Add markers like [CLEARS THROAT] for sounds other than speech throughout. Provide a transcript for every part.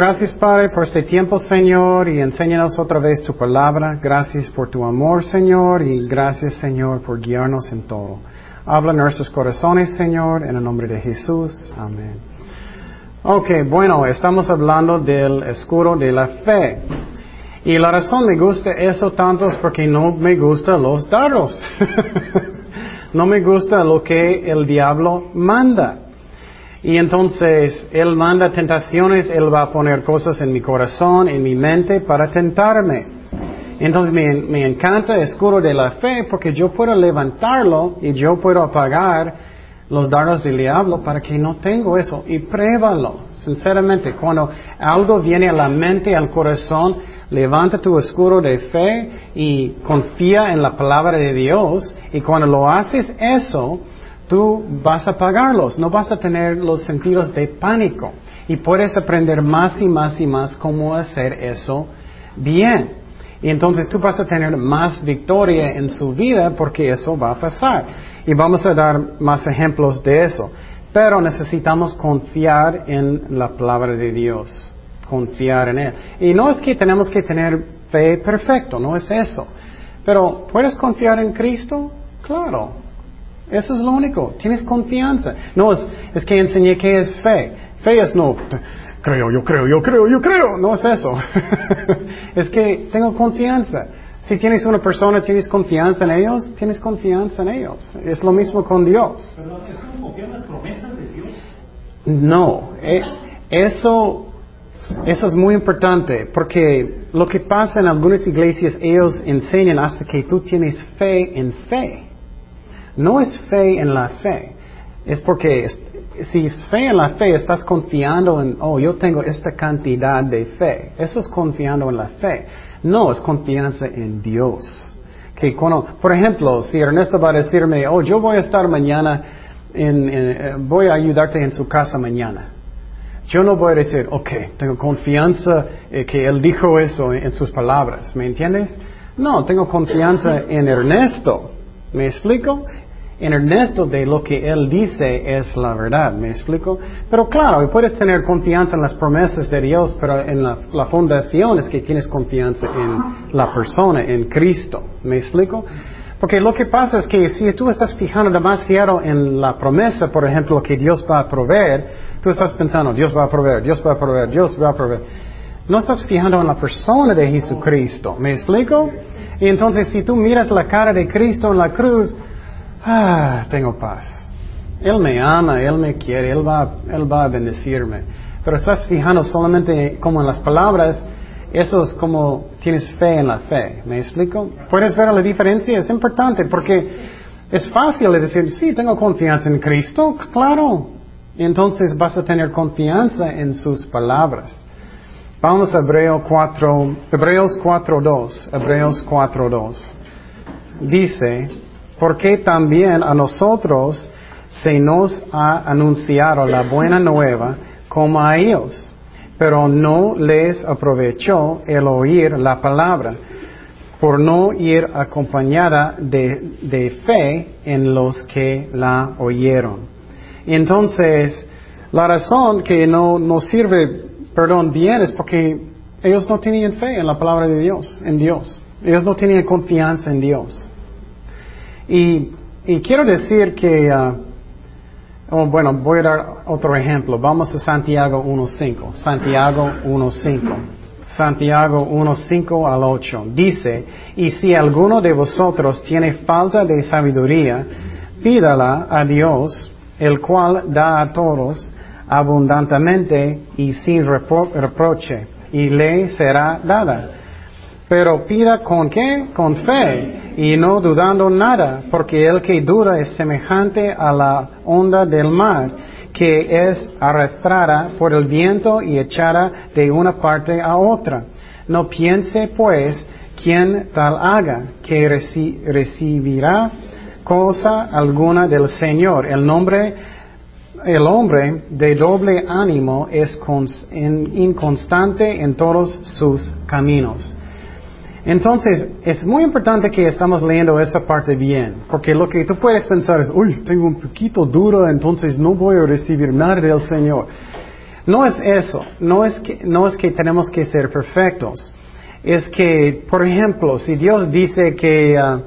gracias Padre por este tiempo, Señor, y enséñanos otra vez tu palabra. Gracias por tu amor, Señor, y gracias, Señor, por guiarnos en todo. Habla en nuestros corazones, Señor, en el nombre de Jesús. Amén. Ok, bueno, estamos hablando del escudo de la fe. Y la razón me gusta eso tanto es porque no me gustan los dardos. [LAUGHS] no me gusta lo que el diablo manda. Y entonces Él manda tentaciones, Él va a poner cosas en mi corazón, en mi mente para tentarme. Entonces me, encanta el escudo de la fe porque yo puedo levantarlo y yo puedo apagar los dardos del diablo para que no tengo eso. Y pruébalo, sinceramente. Cuando algo viene a la mente, al corazón, levanta tu escudo de fe y confía en la palabra de Dios. Y cuando lo haces eso, tú vas a pagarlos, no vas a tener los sentidos de pánico y puedes aprender más y más y más cómo hacer eso bien. Y entonces tú vas a tener más victoria en su vida porque eso va a pasar. Y vamos a dar más ejemplos de eso. Pero necesitamos confiar en la palabra de Dios, confiar en Él. Y no es que tenemos que tener fe perfecto, no es eso. Pero ¿puedes confiar en Cristo? Claro, eso es lo único. Tienes confianza. No es, es que enseñé que es fe. Fe es no, creo, yo creo, yo creo, yo creo. No es eso. [LAUGHS] es que tengo confianza. Si tienes una persona, tienes confianza en ellos, tienes confianza en ellos. Es lo mismo con Dios. Pero ¿es como confiar en las promesas de Dios? No. Eh, eso, eso es muy importante porque lo que pasa en algunas iglesias, ellos enseñan hasta que tú tienes fe en fe. No es fe en la fe. Es porque si es fe en la fe, estás confiando en, oh, yo tengo esta cantidad de fe. Eso es confiando en la fe. No, es confianza en Dios. Que por ejemplo, si Ernesto va a decirme, oh, yo voy a estar mañana, en, eh, voy a ayudarte en su casa mañana. Yo no voy a decir, ok, tengo confianza eh, que él dijo eso en sus palabras. ¿Me entiendes? No, tengo confianza en Ernesto. ¿Me explico? En Ernesto de lo que él dice es la verdad, ¿me explico? Pero claro, puedes tener confianza en las promesas de Dios, pero en la, fundación es que tienes confianza en la persona, en Cristo, ¿me explico? Porque lo que pasa es que si tú estás fijando demasiado en la promesa, por ejemplo, que Dios va a proveer, tú estás pensando, Dios va a proveer, Dios va a proveer, Dios va a proveer. No estás fijando en la persona de Jesucristo, ¿me explico? Y entonces si tú miras la cara de Cristo en la cruz, ah, tengo paz. Él me ama, Él me quiere, Él va, Él va a bendecirme. Pero estás fijando solamente como en las palabras, eso es como tienes fe en la fe. ¿Me explico? ¿Puedes ver la diferencia? Es importante porque es fácil decir, sí, tengo confianza en Cristo, claro. entonces vas a tener confianza en sus palabras. Vamos a Hebreo 4, Hebreos 4.2. Hebreos 4.2. Dice, porque también a nosotros se nos ha anunciado la buena nueva como a ellos, pero no les aprovechó el oír la palabra, por no ir acompañada de, de fe en los que la oyeron. Entonces, la razón que no nos sirve perdón, bien es porque ellos no tenían fe en la palabra de Dios, en Dios. Ellos no tenían confianza en Dios. Y, quiero decir que, uh, bueno, voy a dar otro ejemplo. Vamos a Santiago 1.5. Santiago 1.5. Santiago 1.5 al 8. Dice, y si alguno de vosotros tiene falta de sabiduría, pídala a Dios, el cual da a todos abundantemente y sin reproche, y le será dada. Pero pida con qué? Con fe, y no dudando nada, porque el que duda es semejante a la onda del mar, que es arrastrada por el viento y echada de una parte a otra. No piense, pues, quien tal haga, que recibirá cosa alguna del Señor. El nombre el hombre de doble ánimo es inconstante en todos sus caminos. Entonces, es muy importante que estamos leyendo esa parte bien, porque lo que tú puedes pensar es, uy, tengo un poquito duro, entonces no voy a recibir nada del Señor. No es eso, no es que, no es que tenemos que ser perfectos. Es que, por ejemplo, si Dios dice que ah,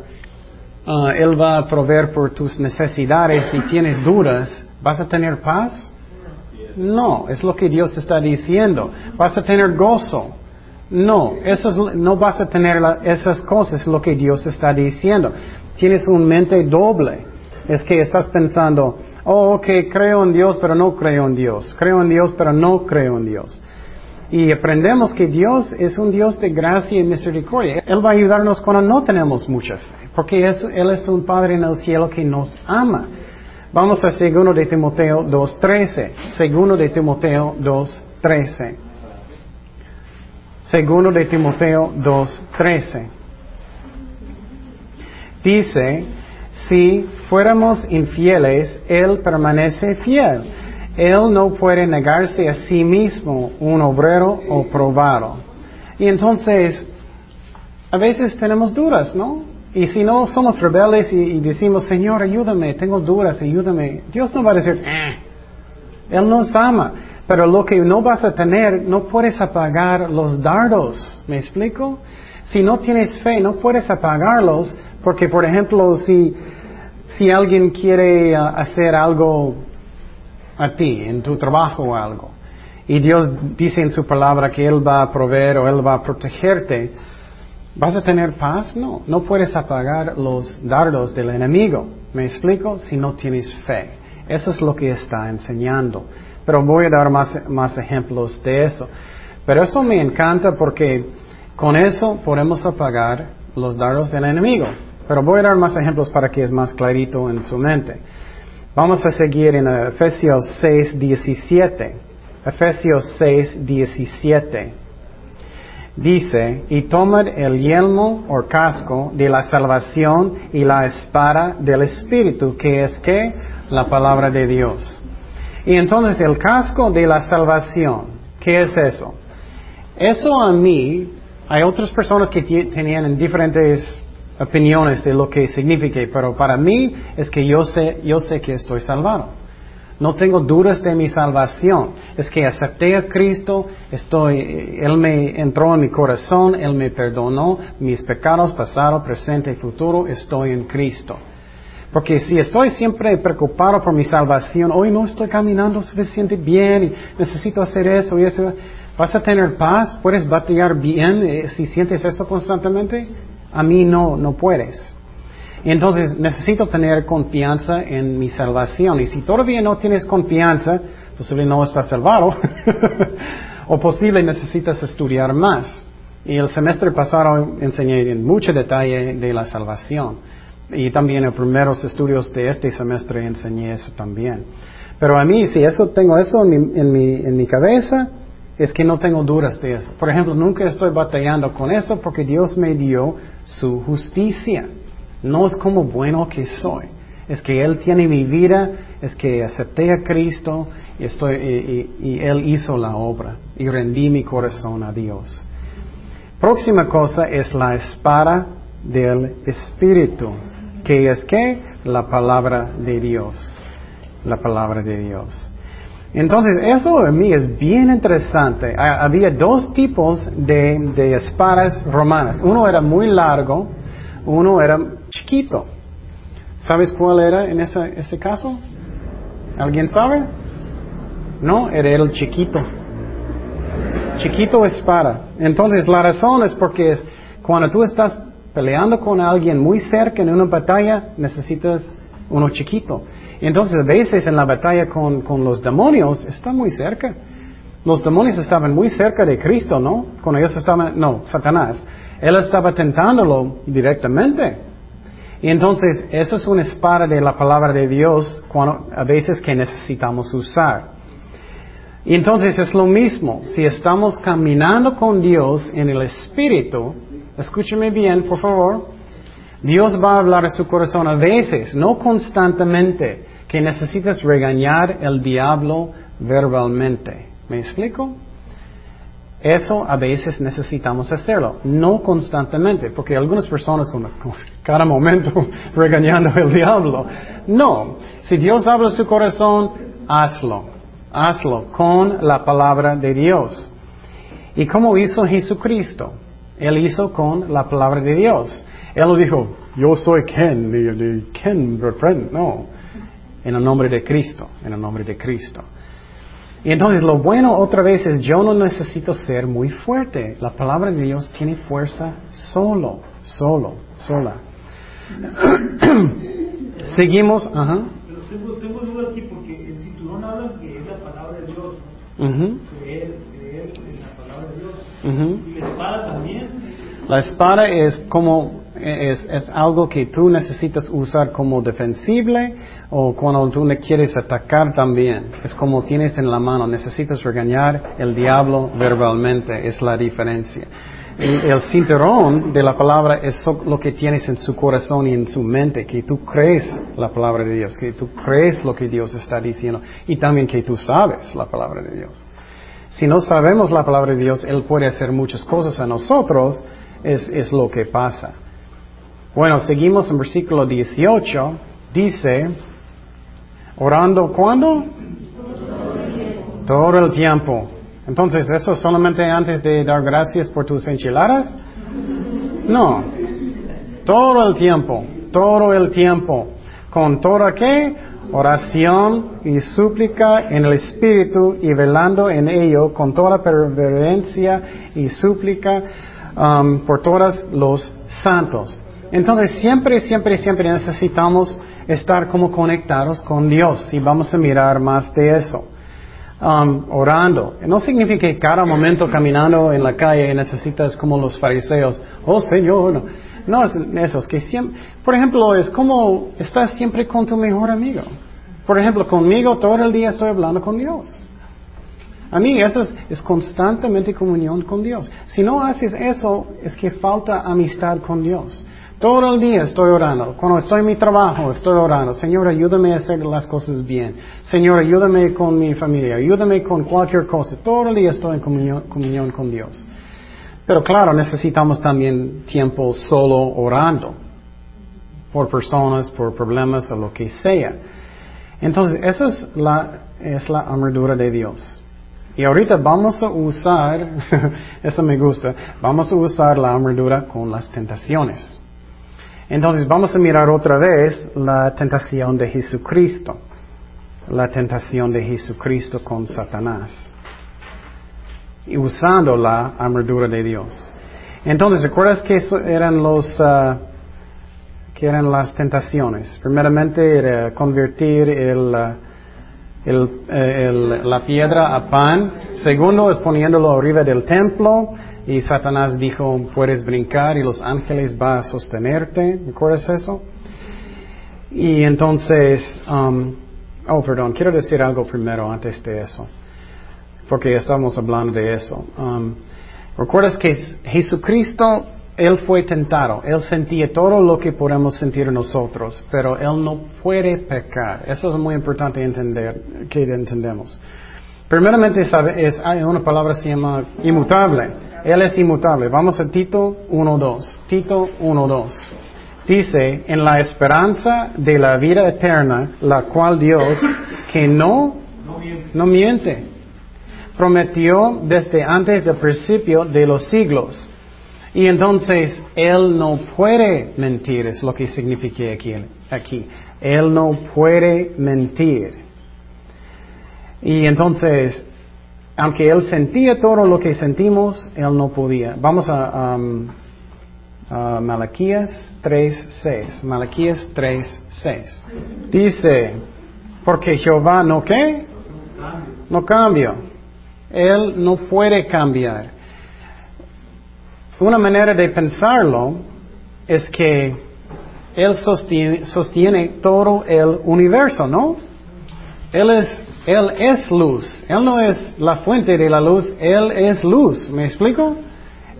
Él va a proveer por tus necesidades y tienes dudas, ¿vas a tener paz? No, es lo que Dios está diciendo. ¿Vas a tener gozo? No, eso es, no vas a tener esas cosas, lo que Dios está diciendo. Tienes un mente doble. Es que estás pensando, oh, ok, creo en Dios, pero no creo en Dios. Creo en Dios, pero no creo en Dios. Y aprendemos que Dios es un Dios de gracia y misericordia. Él va a ayudarnos cuando no tenemos mucha fe, porque Él es un Padre en el cielo que nos ama. Vamos a segundo de Timoteo 2.13. Segundo de Timoteo 2.13. Segundo de Timoteo 2.13. Dice, si fuéramos infieles, Él permanece fiel. Él no puede negarse a sí mismo un obrero o probado. Y entonces, a veces tenemos dudas, ¿no? Y si no somos rebeldes y, decimos, Señor, ayúdame, tengo dudas, ayúdame, Dios no va a decir, eh. Él nos ama. Pero lo que no vas a tener, no puedes apagar los dardos. ¿Me explico? Si no tienes fe, no puedes apagarlos, porque, por ejemplo, si, si alguien quiere uh, hacer algo a ti, en tu trabajo o algo, y Dios dice en su palabra que Él va a proveer o Él va a protegerte, ¿Vas a tener paz? No, no puedes apagar los dardos del enemigo. ¿Me explico? Si no tienes fe. Eso es lo que está enseñando. Pero voy a dar más, más ejemplos de eso. Pero eso me encanta porque con eso podemos apagar los dardos del enemigo. Pero voy a dar más ejemplos para que es más clarito en su mente. Vamos a seguir en Efesios 6, 17. Efesios 6, 17 dice, y tomad el yelmo o casco de la salvación y la espada del Espíritu, que es que la palabra de Dios. Y entonces el casco de la salvación, ¿qué es eso? Eso a mí, hay otras personas que tenían diferentes opiniones de lo que significa, pero para mí es que yo sé, yo sé que estoy salvado. No tengo dudas de mi salvación. Es que acepté a Cristo, estoy, Él me entró en mi corazón, Él me perdonó mis pecados pasado, presente y futuro, estoy en Cristo. Porque si estoy siempre preocupado por mi salvación, hoy no estoy caminando suficiente bien y necesito hacer eso y eso, ¿vas a tener paz? ¿Puedes batallar bien eh, si sientes eso constantemente? A mí no, no puedes. Entonces necesito tener confianza en mi salvación. Y si todavía no tienes confianza, posible no estás salvado. [LAUGHS] o posible necesitas estudiar más. Y el semestre pasado enseñé en mucho detalle de la salvación. Y también en primeros estudios de este semestre enseñé eso también. Pero a mí, si eso tengo eso en mi, en mi, en mi cabeza, es que no tengo dudas de eso. Por ejemplo, nunca estoy batallando con eso porque Dios me dio su justicia. No es como bueno que soy. Es que Él tiene mi vida, es que acepté a Cristo y, estoy, y, Él hizo la obra y rendí mi corazón a Dios. Próxima cosa es la espada del Espíritu, que es que la palabra de Dios. La palabra de Dios. Entonces, eso a mí es bien interesante. Había dos tipos de, de espadas romanas. Uno era muy largo, uno era chiquito. ¿Sabes cuál era en ese, ese caso? ¿Alguien sabe? No, era el chiquito. Chiquito espada. Entonces la razón es porque cuando tú estás peleando con alguien muy cerca en una batalla, necesitas uno chiquito. Entonces a veces en la batalla con, con los demonios está muy cerca. Los demonios estaban muy cerca de Cristo, ¿no? Cuando ellos estaban, no, Satanás. Él estaba tentándolo directamente. Y entonces, eso es una espada de la palabra de Dios cuando, a veces que necesitamos usar. Y entonces es lo mismo, si estamos caminando con Dios en el Espíritu, escúcheme bien, por favor, Dios va a hablar a su corazón a veces, no constantemente, que necesitas regañar el diablo verbalmente. ¿Me explico? Eso a veces necesitamos hacerlo, no constantemente, porque algunas personas con, cada momento [LAUGHS] regañando al diablo. No, si Dios habla su corazón, hazlo, hazlo con la palabra de Dios. ¿Y cómo hizo Jesucristo? Él hizo con la palabra de Dios. Él lo dijo, yo soy Ken, de Ken, no, en el nombre de Cristo, en el nombre de Cristo. Y entonces lo bueno otra vez es yo no necesito ser muy fuerte. La palabra de Dios tiene fuerza solo, solo, sola. [CLEARS THROAT] Seguimos, ajá. Pero tengo, tengo duda aquí porque el cinturón habla que es la palabra de Dios. Ujú, Creer, creer en la palabra de Dios. ujú. Y la espada también. La espada es como es, algo que tú necesitas usar como defensible o cuando tú le quieres atacar también. Es como tienes en la mano, necesitas regañar el diablo verbalmente, es la diferencia. El, el cinturón de la palabra es lo que tienes en su corazón y en su mente, que tú crees la palabra de Dios, que tú crees lo que Dios está diciendo y también que tú sabes la palabra de Dios. Si no sabemos la palabra de Dios, Él puede hacer muchas cosas a nosotros, es, es lo que pasa. Bueno, seguimos en versículo 18, dice, orando cuándo? Todo el tiempo. Entonces, ¿eso solamente antes de dar gracias por tus enchiladas? No. Todo el tiempo, todo el tiempo. ¿Con toda qué? Oración y súplica en el Espíritu y velando en ello con toda perverencia y súplica um, por todos los santos. Entonces siempre, siempre, siempre necesitamos estar como conectados con Dios y vamos a mirar más de eso. Um, orando. No significa que cada momento caminando en la calle necesitas como los fariseos, oh Señor, no. Es eso, es que siempre, por ejemplo, es como estás siempre con tu mejor amigo. Por ejemplo, conmigo todo el día estoy hablando con Dios. A mí eso es, constantemente comunión con Dios. Si no haces eso, es que falta amistad con Dios. Todo el día estoy orando. Cuando estoy en mi trabajo, estoy orando. Señor, ayúdame a hacer las cosas bien. Señor, ayúdame con mi familia. Ayúdame con cualquier cosa. Todo el día estoy en comunión, con Dios. Pero claro, necesitamos también tiempo solo orando. Por personas, por problemas o lo que sea. Entonces, esa es la, es la armadura de Dios. Y ahorita vamos a usar, [LAUGHS] eso me gusta, vamos a usar la armadura con las tentaciones. Entonces vamos a mirar otra vez la tentación de Jesucristo, la tentación de Jesucristo con Satanás, y usando la armadura de Dios. Entonces, ¿recuerdas que eran los, ah, que eran las tentaciones? Primeramente era convertir el, ah, eh, la piedra a pan. Segundo es poniéndolo arriba del templo. Y Satanás dijo, puedes brincar y los ángeles van a sostenerte. ¿Recuerdas eso? Y entonces, um, oh, perdón, quiero decir algo primero antes de eso. Porque estamos hablando de eso. Um, ¿Recuerdas que Jesucristo, Él fue tentado? Él sentía todo lo que podemos sentir nosotros, pero Él no puede pecar. Eso es muy importante entender, que entendemos. Primeramente, sabe, es, hay una palabra que se llama inmutable. Él es inmutable. Vamos a Tito 1.2. Tito 1.2. Dice, en la esperanza de la vida eterna, la cual Dios, que no, No miente. no miente, prometió desde antes del principio de los siglos. Y entonces Él no puede mentir, es lo que significa aquí. aquí. Él no puede mentir. Y entonces, aunque Él sentía todo lo que sentimos, Él no podía. Vamos a, um, a Malaquías 3.6. Malaquías 3.6. Dice, porque Jehová no qué? No cambia. Él no puede cambiar. Una manera de pensarlo es que Él sostiene, todo el universo, ¿no? Él es, él es luz. Él no es la fuente de la luz, Él es luz. ¿Me explico?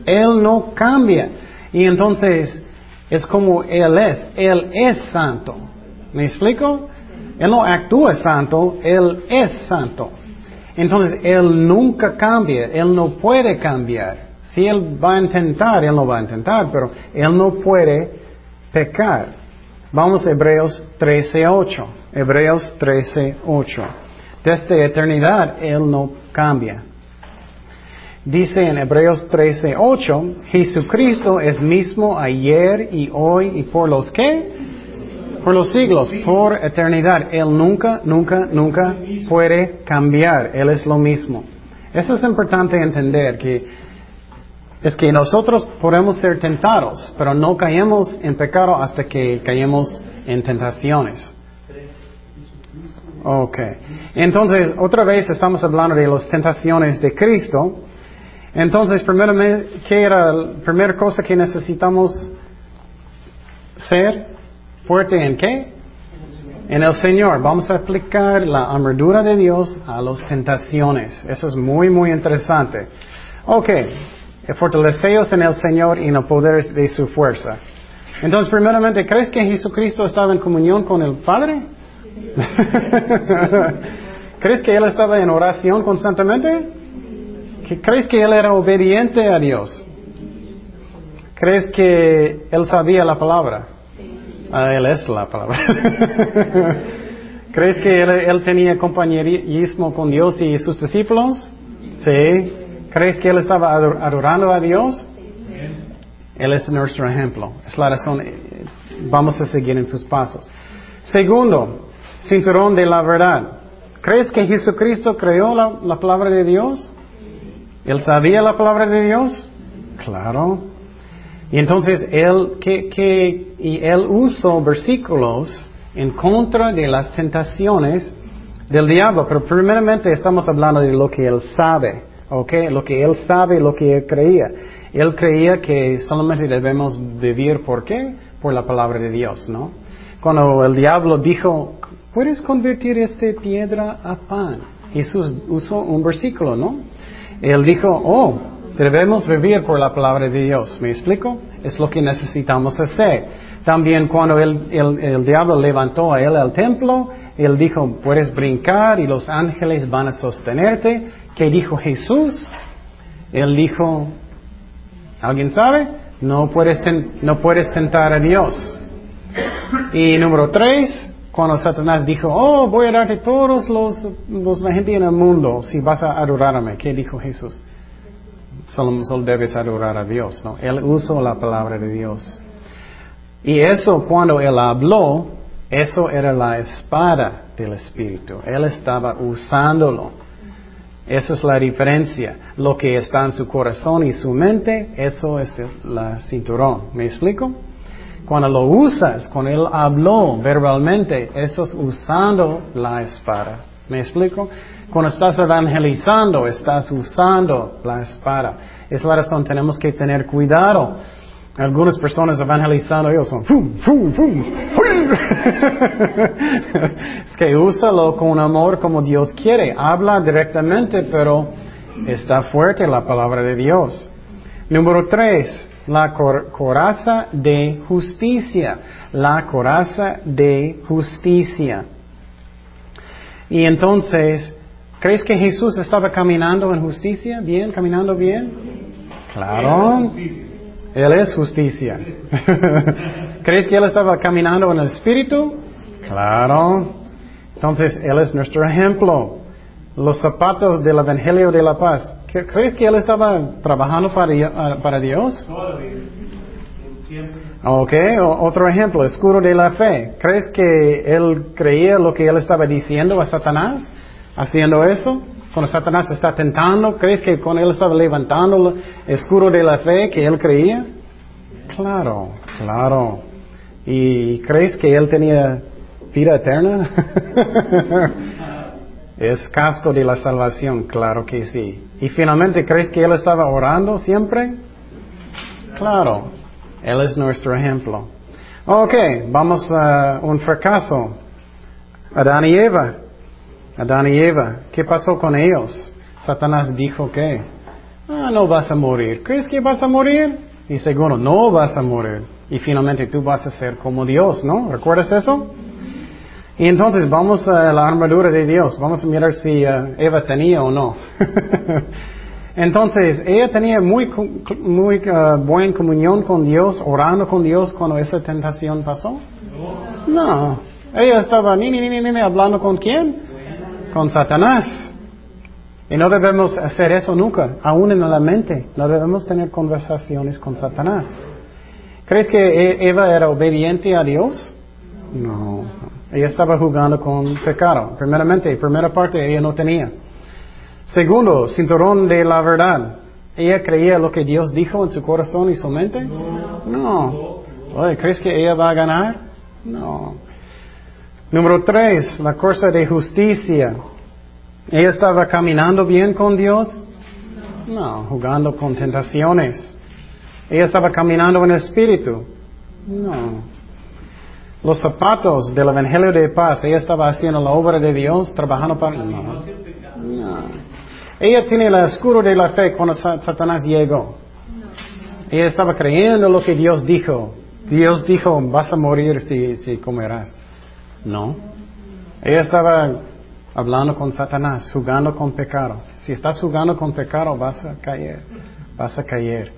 Él no cambia. Y entonces es como Él es. Él es santo. ¿Me explico? Él no actúa santo, Él es santo. Entonces Él nunca cambia, Él no puede cambiar. Si Él va a intentar, Él no va a intentar, pero Él no puede pecar. Vamos a Hebreos 13.8. Hebreos 13.8. Desde eternidad Él no cambia. Dice en Hebreos 13, 8, Jesucristo es mismo ayer y hoy y por los qué? Por los siglos, por eternidad. Él nunca, nunca, nunca puede cambiar. Él es lo mismo. Eso es importante entender que es que nosotros podemos ser tentados, pero no caemos en pecado hasta que caemos en tentaciones. Ok. Entonces, otra vez estamos hablando de las tentaciones de Cristo. Entonces, primeramente, ¿qué era la primera cosa que necesitamos ser? Fuerte en qué? En el Señor. Vamos a aplicar la armadura de Dios a las tentaciones. Eso es muy, muy interesante. Ok. Fortaleceos en el Señor y en el poder de su fuerza. Entonces, primeramente, ¿crees que Jesucristo estaba en comunión con el Padre? [LAUGHS] ¿Crees que Él estaba en oración constantemente? ¿Crees que él era obediente a Dios? ¿Crees que él sabía la palabra? Ah, él es la palabra. [LAUGHS] ¿Crees que él, tenía compañerismo con Dios y sus discípulos? Sí. ¿Crees que él estaba adorando a Dios? Él es nuestro ejemplo. Es la razón. Eh, vamos a seguir en sus pasos. Segundo, cinturón de la verdad. ¿Crees que Jesucristo creó la palabra de Dios? ¿Él sabía la palabra de Dios? Claro. Y entonces él, que, y él usó versículos en contra de las tentaciones del diablo, pero primeramente estamos hablando de lo que él sabe, ¿ok? Lo que él sabe, lo que él creía. Él creía que solamente debemos vivir, ¿por qué? Por la palabra de Dios, ¿no? Cuando el diablo dijo, ¿puedes convertir esta piedra a pan? Jesús usó un versículo, ¿no? Él dijo, oh, debemos vivir por la palabra de Dios. ¿Me explico? Es lo que necesitamos hacer. También cuando el, el, diablo levantó a él al templo, él dijo, puedes brincar y los ángeles van a sostenerte. ¿Qué dijo Jesús? Él dijo, ¿alguien sabe? No puedes, no puedes tentar a Dios. Y número tres, cuando Satanás dijo, oh, voy a darte todos los, los la gente en el mundo si vas a adorarme. ¿Qué dijo Jesús? Solo, debes adorar a Dios, ¿no? Él usó la palabra de Dios. Y eso, cuando él habló, eso era la espada del Espíritu. Él estaba usándolo. Esa es la diferencia. Lo que está en su corazón y su mente, eso es la cinturón. ¿Me explico? Cuando lo usas, cuando Él habló verbalmente, eso es usando la espada. ¿Me explico? Cuando estás evangelizando, estás usando la espada. Es la razón, tenemos que tener cuidado. Algunas personas evangelizando, ellos son ¡fum, fum, fum! [LAUGHS] es que úsalo con amor como Dios quiere. Habla directamente, pero está fuerte la palabra de Dios. Número tres, la coraza de justicia, la coraza de justicia. Y entonces, ¿crees que Jesús estaba caminando en justicia? ¿Bien? ¿Caminando bien? Claro. Él es justicia. [LAUGHS] ¿Crees que Él estaba caminando en el Espíritu? Claro. Entonces, Él es nuestro ejemplo. Los zapatos del Evangelio de la Paz. ¿Crees que él estaba trabajando para, ah, para Dios? Ok, otro ejemplo, escudo de la fe. ¿Crees que él creía lo que él estaba diciendo a Satanás? Haciendo eso. Cuando Satanás está tentando, ¿crees que cuando él estaba levantando el escudo de la fe que él creía? Claro, claro. ¿Y crees que él tenía vida eterna? [LAUGHS] Es casco de la salvación, claro que sí. Y finalmente, ¿crees que Él estaba orando siempre? Claro, Él es nuestro ejemplo. Ok, vamos a un fracaso. Adán y Eva. Adán y Eva, ¿qué pasó con ellos? Satanás dijo que, ah, no vas a morir. ¿Crees que vas a morir? Y segundo, no vas a morir. Y finalmente tú vas a ser como Dios, ¿no? ¿Recuerdas eso? Y entonces vamos a la armadura de Dios, vamos a mirar si uh, Eva tenía o no. [LAUGHS] entonces, ella tenía muy, muy uh, buena comunión con Dios, orando con Dios cuando esa tentación pasó. No. Ella estaba ni, ni, ni, ni, hablando con quién? Con Satanás. Y no debemos hacer eso nunca, aún en la mente. No debemos tener conversaciones con Satanás. ¿Crees que E- Eva era obediente a Dios? No. Ella estaba jugando con pecado. Primeramente, primera parte, ella no tenía. Segundo, cinturón de la verdad. ¿Ella creía lo que Dios dijo en su corazón y su mente? No. Oye, ¿crees que ella va a ganar? No. Número tres, la cosa de justicia. ¿Ella estaba caminando bien con Dios? No, jugando con tentaciones. ¿Ella estaba caminando en el Espíritu? No. Los zapatos del Evangelio de Paz, ella estaba haciendo la obra de Dios, trabajando para... No. No. Ella tiene el escudo de la fe cuando Sa- Satanás llegó. Ella estaba creyendo lo que Dios dijo. Dios dijo, vas a morir si, si comerás. No. Ella estaba hablando con Satanás, jugando con pecado. Si estás jugando con pecado, vas a caer. Vas a caer.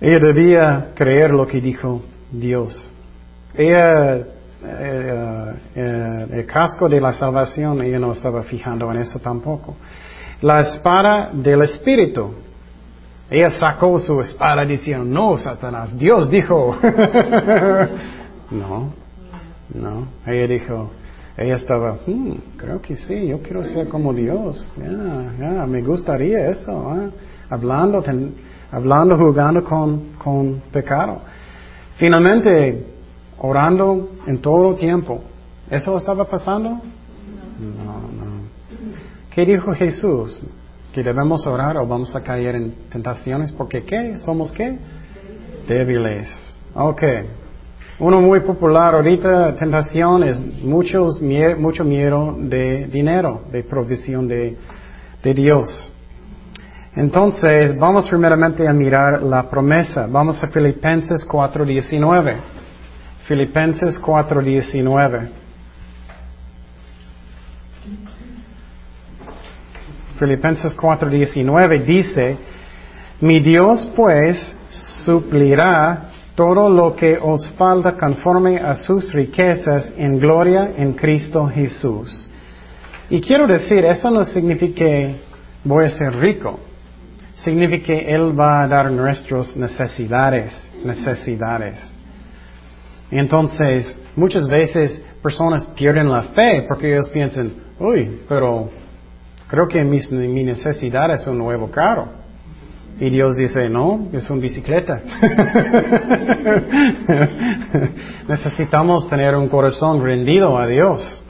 Ella debía creer lo que dijo Dios. Ella, eh, eh, el casco de la salvación, ella no estaba fijando en eso tampoco. La espada del Espíritu. Ella sacó su espada diciendo, no, Satanás, Dios dijo. [LAUGHS] no, no. Ella dijo, ella estaba, "Hmm, creo que sí, yo quiero ser como Dios. Ya, me gustaría eso. ¿ah?". Hablando, hablando, jugando con, con pecado. Finalmente, orando en todo tiempo. ¿Eso estaba pasando? No, no. ¿Qué dijo Jesús? Que debemos orar o vamos a caer en tentaciones porque ¿qué? ¿Somos qué? Débiles. Ok. Uno muy popular ahorita, tentación, es muchos, mucho miedo de dinero, de provisión de, de Dios. Entonces, vamos primeramente a mirar la promesa. Vamos a Filipenses 4.19. Filipenses 4.19. Filipenses 4:19 dice, mi Dios pues suplirá todo lo que os falta conforme a sus riquezas en gloria en Cristo Jesús. Y quiero decir, eso no significa voy a ser rico. Significa que Él va a dar nuestras necesidades, necesidades. Entonces, muchas veces personas pierden la fe porque ellos piensan, uy, pero creo que mis, mi necesidad es un nuevo carro. Y Dios dice, no, es una bicicleta. [LAUGHS] Necesitamos tener un corazón rendido a Dios.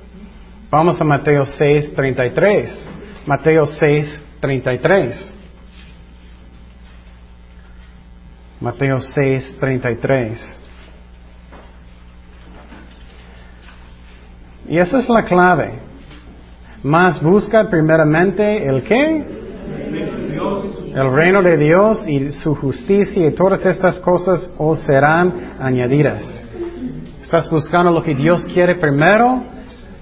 Vamos a Mateo 6, 33. Mateo 6, 33. Mateo 6, 33. Y esa es la clave. Más busca primeramente el qué? El reino de Dios y su justicia y todas estas cosas os serán añadidas. ¿Estás buscando lo que Dios quiere primero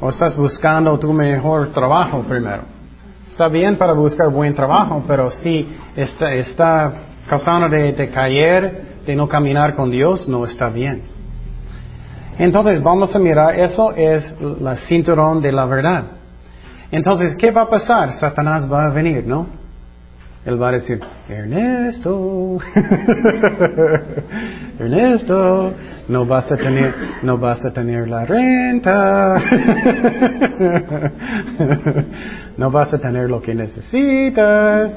o estás buscando tu mejor trabajo primero? Está bien para buscar buen trabajo, pero si está, está causando de, de caer, de no caminar con Dios, no está bien. Entonces vamos a mirar, eso es la cinturón de la verdad. Entonces, ¿qué va a pasar? Satanás va a venir, ¿no? Él va a decir, Ernesto, [LAUGHS] Ernesto, no vas a tener, no vas a tener la renta, [LAUGHS] no vas a tener lo que necesitas.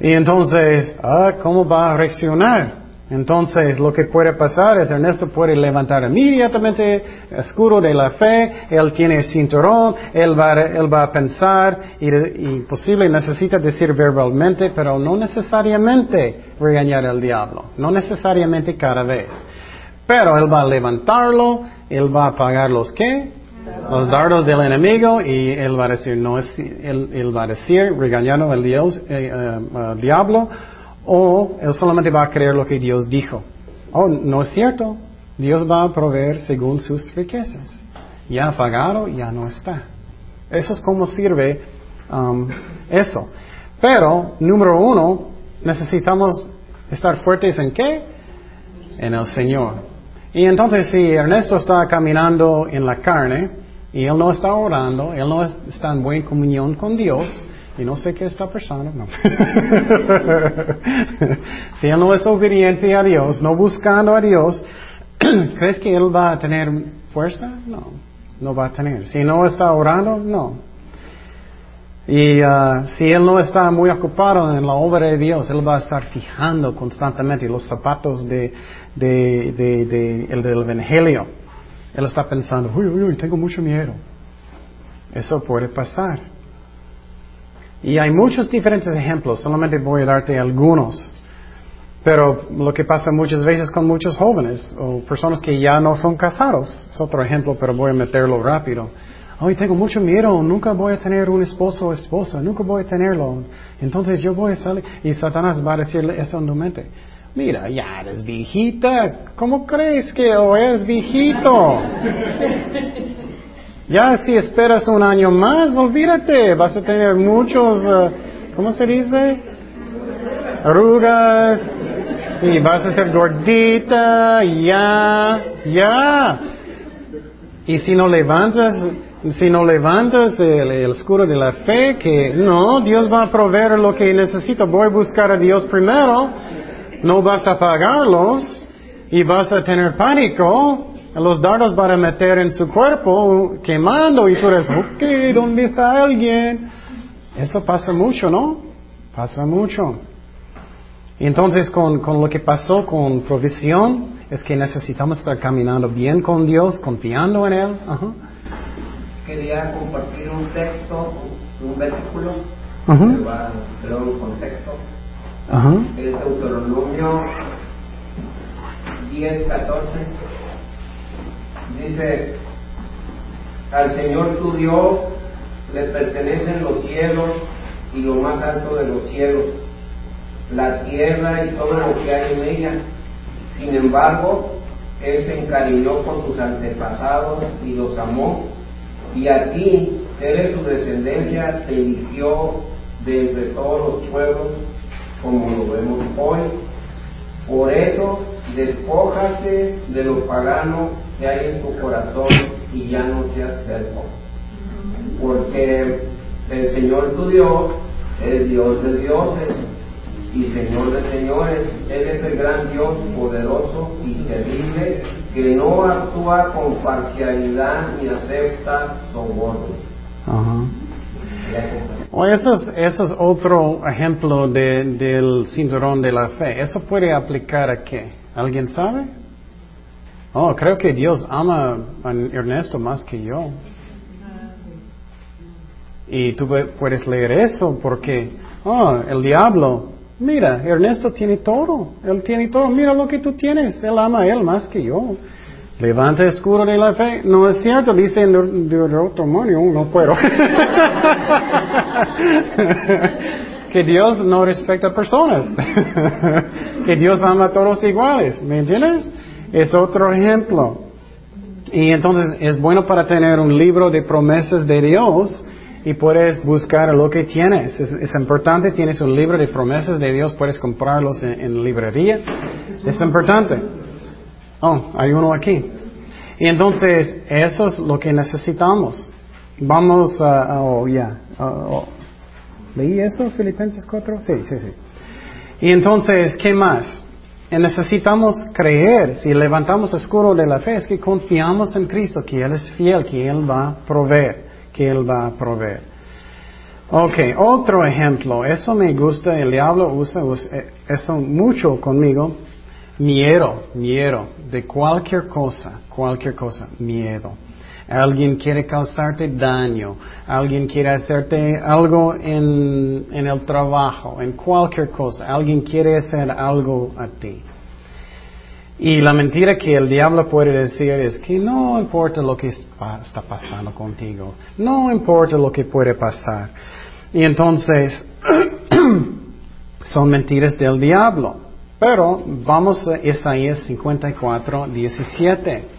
Y entonces, ah, ¿cómo va a reaccionar? Entonces, lo que puede pasar es Ernesto puede levantar inmediatamente escudo de la fe, él tiene el cinturón, él va, él va a pensar y, y posible necesita decir verbalmente, pero no necesariamente regañar al diablo, no necesariamente cada vez. Pero él va a levantarlo, él va a apagar los qué? Los dardos del enemigo y él va a decir, no es, él, él va a decir, regañando al Dios, eh, uh, diablo, o él solamente va a creer lo que Dios dijo. Oh, no es cierto. Dios va a proveer según sus riquezas. Ya pagado, ya no está. Eso es como sirve um, eso. Pero, número uno, necesitamos estar fuertes en qué? En el Señor. Y entonces si Ernesto está caminando en la carne, y él no está orando, él no está en buena comunión con Dios, y no sé qué está pasando, no. [LAUGHS] si él no es obediente a Dios, no buscando a Dios, [CLEARS THROAT] ¿crees que él va a tener fuerza? No, no va a tener. Si no está orando, no. Y uh, si él no está muy ocupado en la obra de Dios, él va a estar fijando constantemente los zapatos de, de, de, el del Evangelio. Él está pensando, uy, uy, uy, tengo mucho miedo. Eso puede pasar. Y hay muchos diferentes ejemplos, solamente voy a darte algunos. Pero lo que pasa muchas veces con muchos jóvenes o personas que ya no son casados, es otro ejemplo, pero voy a meterlo rápido. Ay, tengo mucho miedo, nunca voy a tener un esposo o esposa, nunca voy a tenerlo. Entonces yo voy a salir y Satanás va a decirle eso en tu mente. Mira, ya eres viejita. ¿Cómo crees que o eres viejito? [LAUGHS] Ya si esperas un año más, olvídate. Vas a tener muchos, uh, ¿cómo se dice? Arrugas. Y vas a ser gordita. Ya, ya. Y si no levantas, si no levantas el, el, escudo de la fe, que no, Dios va a proveer lo que necesito. Voy a buscar a Dios primero no vas a pagarlos y vas a tener pánico. Los dardos van a meter en su cuerpo quemando y tú eres, ok, ¿dónde está alguien? Eso pasa mucho, ¿no? Pasa mucho. Y entonces con, con lo que pasó con provisión es que necesitamos estar caminando bien con Dios, confiando en Él. Quería compartir un texto, un versículo, que va, creo, un contexto es Deuteronomio 10, 14. Dice, al Señor tu Dios le pertenecen los cielos y lo más alto de los cielos, la tierra y todo lo que hay en ella. Sin embargo, Él se encariñó con sus antepasados y los amó, y a ti, eres su descendencia, te eligió de entre todos los pueblos como lo vemos hoy. Por eso, despójate de lo pagano que hay en tu corazón y ya no seas terco. Porque el Señor tu Dios es Dios de dioses y Señor de señores. Él es el gran Dios poderoso y terrible que no actúa con parcialidad ni acepta sobornos. O eso, es, eso es otro ejemplo de, del cinturón de la fe. ¿Eso puede aplicar a qué? ¿Alguien sabe? Oh, creo que Dios ama a Ernesto más que yo. Y tú puedes leer eso porque, oh, el diablo, mira, Ernesto tiene todo, él tiene todo, mira lo que tú tienes, él ama a él más que yo. Levanta el escudo de la fe. No es cierto, dice en Deuteronomio, no puedo. [LAUGHS] que Dios no respecta personas. [LAUGHS] que Dios ama a todos iguales. ¿Me entiendes? Es otro ejemplo. Y entonces es bueno para tener un libro de promesas de Dios y puedes buscar lo que tienes. Es, importante, tienes un libro de promesas de Dios, puedes comprarlos en, en librería. Es importante. Oh, hay uno aquí. Y entonces, eso es lo que necesitamos. Vamos a, oh, ya. Oh, ¿Leí eso, Filipenses 4? Sí, sí, sí. Y entonces, ¿qué más? Necesitamos creer, si levantamos el escudo de la fe, es que confiamos en Cristo, que Él es fiel, que Él va a proveer, que Él va a proveer. Ok, otro ejemplo, eso me gusta, el diablo usa, usa eh, eso mucho conmigo, Miedo, miedo. De cualquier cosa, cualquier cosa, miedo. Alguien quiere causarte daño, alguien quiere hacerte algo en, en el trabajo, en cualquier cosa, alguien quiere hacer algo a ti. Y la mentira que el diablo puede decir es que no importa lo que está pasando contigo, no importa lo que puede pasar. Y entonces [CLEARS THROAT] son mentiras del diablo. Pero vamos a Isaías 54, 17.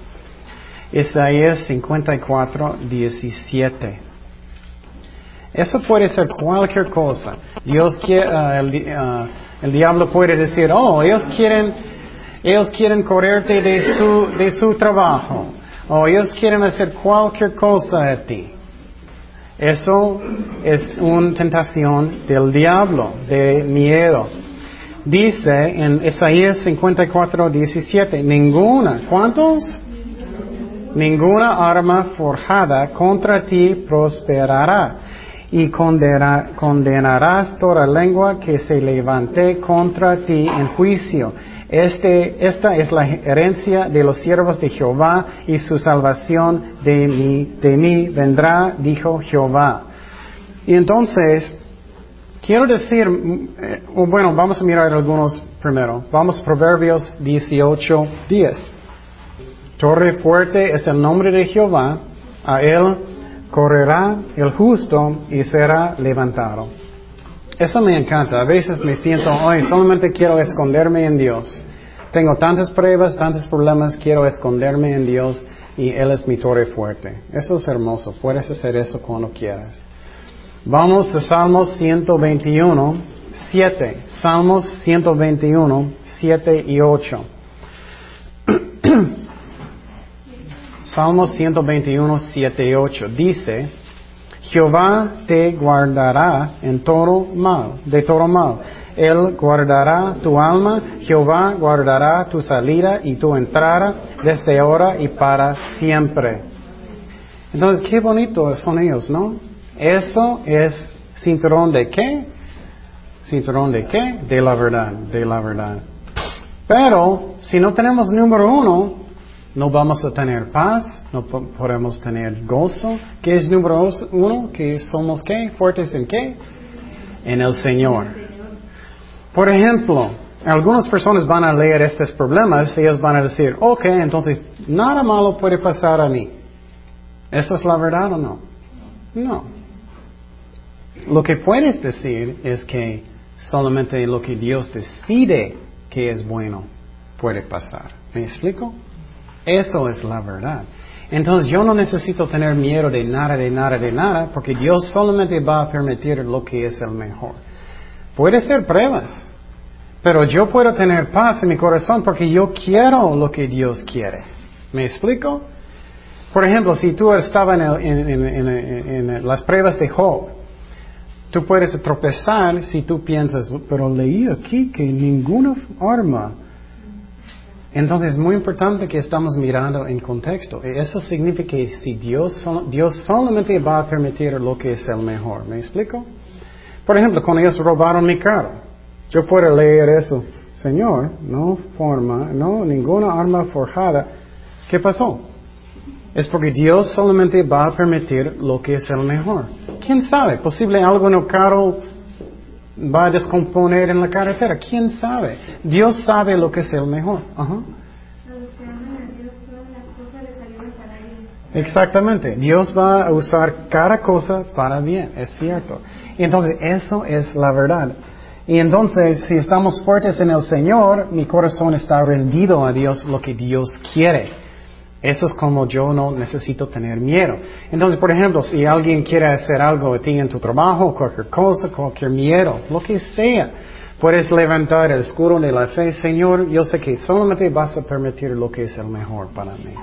Isaías 54, 17. Eso puede ser cualquier cosa. Dios quiere, el, uh, el, diablo puede decir, oh, ellos quieren, ellos quieren correrte de su, de su trabajo. O ellos quieren hacer cualquier cosa a ti. Eso es una tentación del diablo, de miedo. Dice en Isaías 54, 17, ninguna, ¿cuántos? Ninguna arma forjada contra ti prosperará y condenarás toda lengua que se levante contra ti en juicio. Este, esta es la herencia de los siervos de Jehová y su salvación de mí, de mí vendrá, dijo Jehová. Y entonces, quiero decir, eh, bueno, vamos a mirar algunos primero. Vamos a Proverbios 18, 10. Torre fuerte es el nombre de Jehová, a él correrá el justo y será levantado. Eso me encanta. A veces me siento, hoy solamente quiero esconderme en Dios. Tengo tantas pruebas, tantos problemas, quiero esconderme en Dios y Él es mi torre fuerte. Eso es hermoso. Puedes hacer eso cuando quieras. Vamos a Salmos 121, 7. Salmos 121, 7 y 8. [CLEARS THROAT] Salmos 121, 7 y 8. Dice, Jehová te guardará en todo mal, de todo mal. Él guardará tu alma, Jehová guardará tu salida y tu entrada desde ahora y para siempre. Entonces, qué bonitos son ellos, ¿no? Eso es cinturón de qué? Cinturón de qué? De la verdad, de la verdad. Pero, si no tenemos número uno, no vamos a tener paz, no podemos tener gozo. ¿Qué es número uno? Que somos qué? Fuertes en qué? En el Señor. Por ejemplo, algunas personas van a leer estos problemas y ellos van a decir, ok, entonces nada malo puede pasar a mí. ¿Eso es la verdad o no? No. Lo que puedes decir es que solamente lo que Dios decide que es bueno puede pasar. ¿Me explico? Eso es la verdad. Entonces yo no necesito tener miedo de nada, de nada, de nada, porque Dios solamente va a permitir lo que es el mejor. Puede ser pruebas, pero yo puedo tener paz en mi corazón porque yo quiero lo que Dios quiere. ¿Me explico? Por ejemplo, si tú estabas en, las pruebas de Job, tú puedes tropezar si tú piensas, pero leí aquí que ninguna arma entonces es muy importante que estamos mirando en contexto. Eso significa que si Dios, Dios solamente va a permitir lo que es el mejor. ¿Me explico? Por ejemplo, cuando ellos robaron mi carro, yo puedo leer eso. Señor, no forma, no, ninguna arma forjada. ¿Qué pasó? Es porque Dios solamente va a permitir lo que es el mejor. ¿Quién sabe? Posible algo en el carro va a descomponer en la carretera. ¿Quién sabe? Dios sabe lo que es el mejor. Exactamente. Dios va a usar cada cosa para bien, es cierto. Entonces eso es la verdad. Y entonces si estamos fuertes en el Señor, mi corazón está rendido a Dios lo que Dios quiere. Eso es como yo no necesito tener miedo. Entonces, por ejemplo, si alguien quiere hacer algo a ti en tu trabajo, cualquier cosa, cualquier miedo, lo que sea, puedes levantar el escudo de la fe. Señor, yo sé que solamente vas a permitir lo que es el mejor para mí.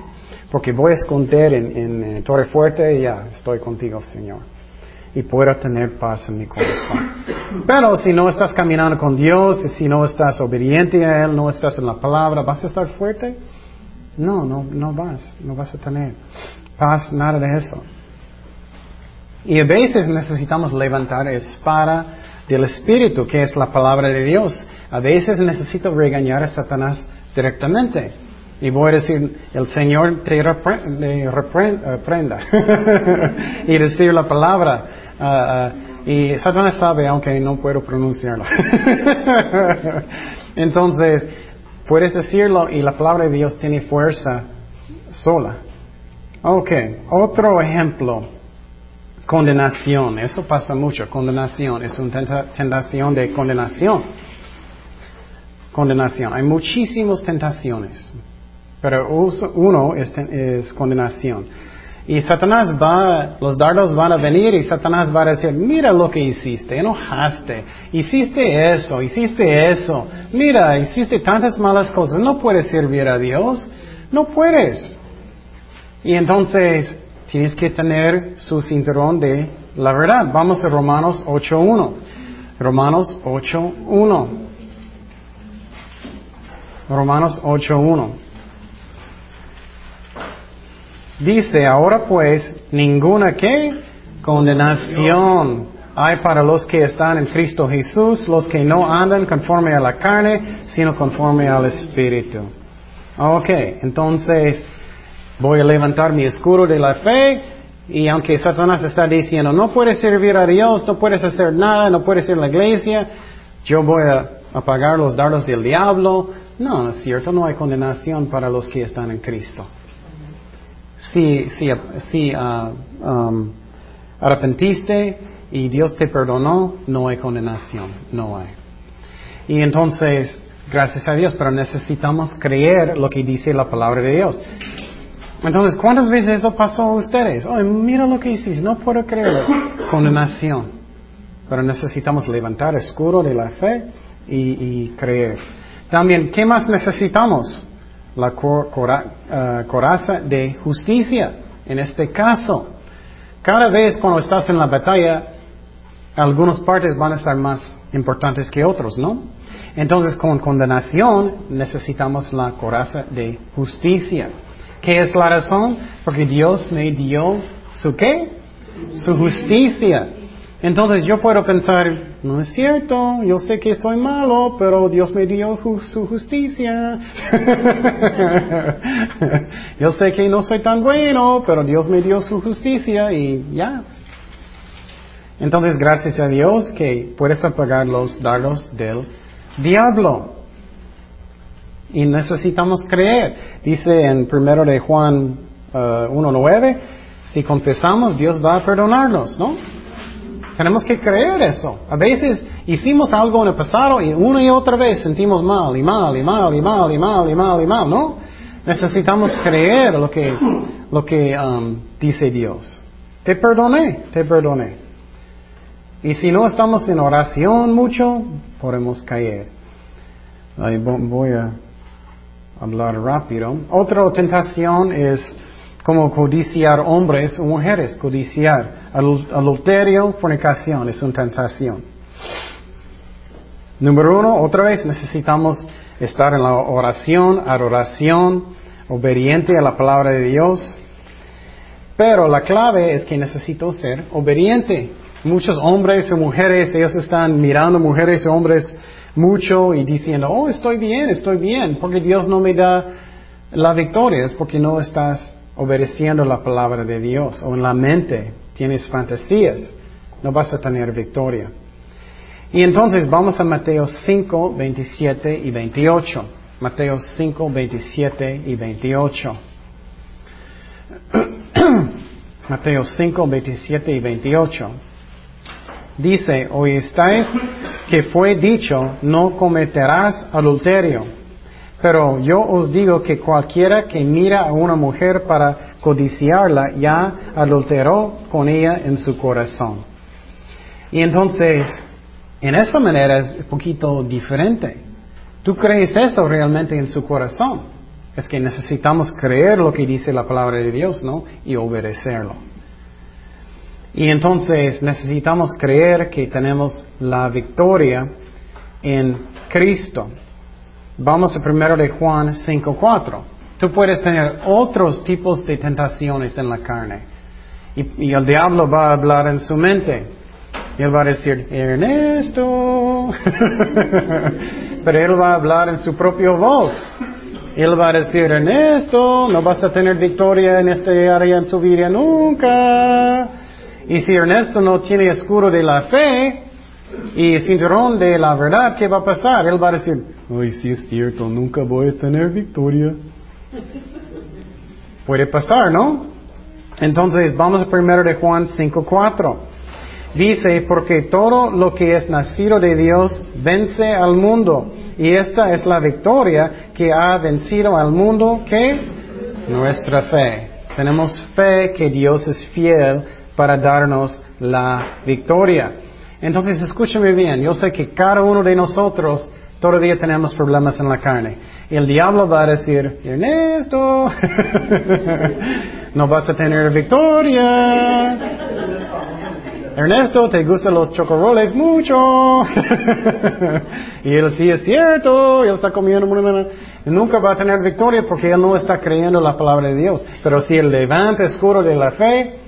Porque voy a esconder en, en Torre Fuerte y ya estoy contigo, Señor. Y puedo tener paz en mi corazón. Pero si no estás caminando con Dios, si no estás obediente a Él, no estás en la palabra, ¿vas a estar fuerte? No, no, no vas, no vas a tener paz, nada de eso. Y a veces necesitamos levantar espada del Espíritu, que es la palabra de Dios. A veces necesito regañar a Satanás directamente. Y voy a decir, el Señor te reprenda. [LAUGHS] y decir la palabra. Ah, ah, y Satanás sabe, aunque no puedo pronunciarlo. [LAUGHS] Entonces, Puedes decirlo y la palabra de Dios tiene fuerza sola. Ok, otro ejemplo. Condenación. Eso pasa mucho. Condenación. Es una tentación de condenación. Condenación. Hay muchísimas tentaciones. Pero uno es, es condenación. Y Satanás va, los dardos van a venir y Satanás va a decir, mira lo que hiciste, enojaste, hiciste eso, hiciste eso, mira, hiciste tantas malas cosas, no puedes servir a Dios, no puedes. Y entonces tienes que tener su cinturón de la verdad. Vamos a Romanos 8.1. Romanos 8.1. Romanos 8.1. Dice, ahora pues, ninguna que condenación hay para los que están en Cristo Jesús, los que no andan conforme a la carne, sino conforme al Espíritu. Ok, entonces voy a levantar mi escudo de la fe y aunque Satanás está diciendo, no puedes servir a Dios, no puedes hacer nada, no puedes ir a la iglesia, yo voy a apagar los dardos del diablo. No, no es cierto, no hay condenación para los que están en Cristo. Si, si, si uh, um, arrepentiste y Dios te perdonó, no hay condenación, no hay. Y entonces, gracias a Dios, pero necesitamos creer lo que dice la palabra de Dios. Entonces, ¿cuántas veces eso pasó a ustedes? Oh, mira lo que hiciste, no puedo creerlo. Condenación. Pero necesitamos levantar escudo de la fe y, creer. También, ¿qué más necesitamos? La uh, coraza de justicia. En este caso, cada vez cuando estás en la batalla, algunas partes van a ser más importantes que otros, ¿no? Entonces, con condenación necesitamos la coraza de justicia. ¿Qué es la razón? Porque Dios me dio su qué? Su justicia. Entonces yo puedo pensar, no es cierto, yo sé que soy malo, pero Dios me dio su justicia. [LAUGHS] yo sé que no soy tan bueno, pero Dios me dio su justicia y ya. Entonces gracias a Dios que puedes apagar los dardos del diablo. Y necesitamos creer. Dice en primero de Juan 1.9, uh, si confesamos, Dios va a perdonarnos, ¿no? Tenemos que creer eso. A veces hicimos algo en el pasado y una y otra vez sentimos mal y mal y mal y mal y mal y mal y mal, ¿no? Necesitamos creer lo que, lo que um, dice Dios. Te perdoné, te perdoné. Y si no estamos en oración mucho, podemos caer. voy a hablar rápido. Otra tentación es como codiciar hombres o mujeres, codiciar. Adulterio, fornicación, es una tentación. Número uno, otra vez necesitamos estar en la oración, adoración, obediente a la palabra de Dios. Pero la clave es que necesito ser obediente. Muchos hombres o mujeres, ellos están mirando mujeres o hombres mucho y diciendo, oh, estoy bien, estoy bien, porque Dios no me da la victoria, es porque no estás obedeciendo la palabra de Dios o en la mente tienes fantasías, no vas a tener victoria. Y entonces vamos a Mateo 5, 27 y 28. Mateo 5, 27 y 28. [CLEARS THROAT] Mateo 5, 27 y 28. Dice, hoy estáis que fue dicho, no cometerás adulterio. Pero yo os digo que cualquiera que mira a una mujer para codiciarla ya adulteró con ella en su corazón. Y entonces, en esa manera es un poquito diferente. Tú crees eso realmente en su corazón. Es que necesitamos creer lo que dice la palabra de Dios, ¿no? Y obedecerlo. Y entonces necesitamos creer que tenemos la victoria en Cristo. Vamos a primero de Juan 5.4. Tú puedes tener otros tipos de tentaciones en la carne. Y, el diablo va a hablar en su mente. Y él va a decir, Ernesto. [LAUGHS] Pero él va a hablar en su propia voz. Él va a decir, Ernesto, no vas a tener victoria en este área en su vida nunca. Y si Ernesto no tiene escudo de la fe, y cinturón de la verdad, ¿qué va a pasar? Él va a decir, ay, sí es cierto, nunca voy a tener victoria. Puede pasar, ¿no? Entonces, vamos a primero de Juan 5.4. Dice, porque todo lo que es nacido de Dios vence al mundo. Y esta es la victoria que ha vencido al mundo, que nuestra fe. Tenemos fe que Dios es fiel para darnos la victoria. Entonces, escúchame bien, yo sé que cada uno de nosotros todavía tenemos problemas en la carne. El diablo va a decir, Ernesto, [LAUGHS] no vas a tener victoria. Ernesto, ¿te gustan los chocorroles? Mucho. [LAUGHS] y él sí es cierto, él está comiendo. Nunca va a tener victoria porque él no está creyendo la palabra de Dios. Pero si el levante escuro de la fe,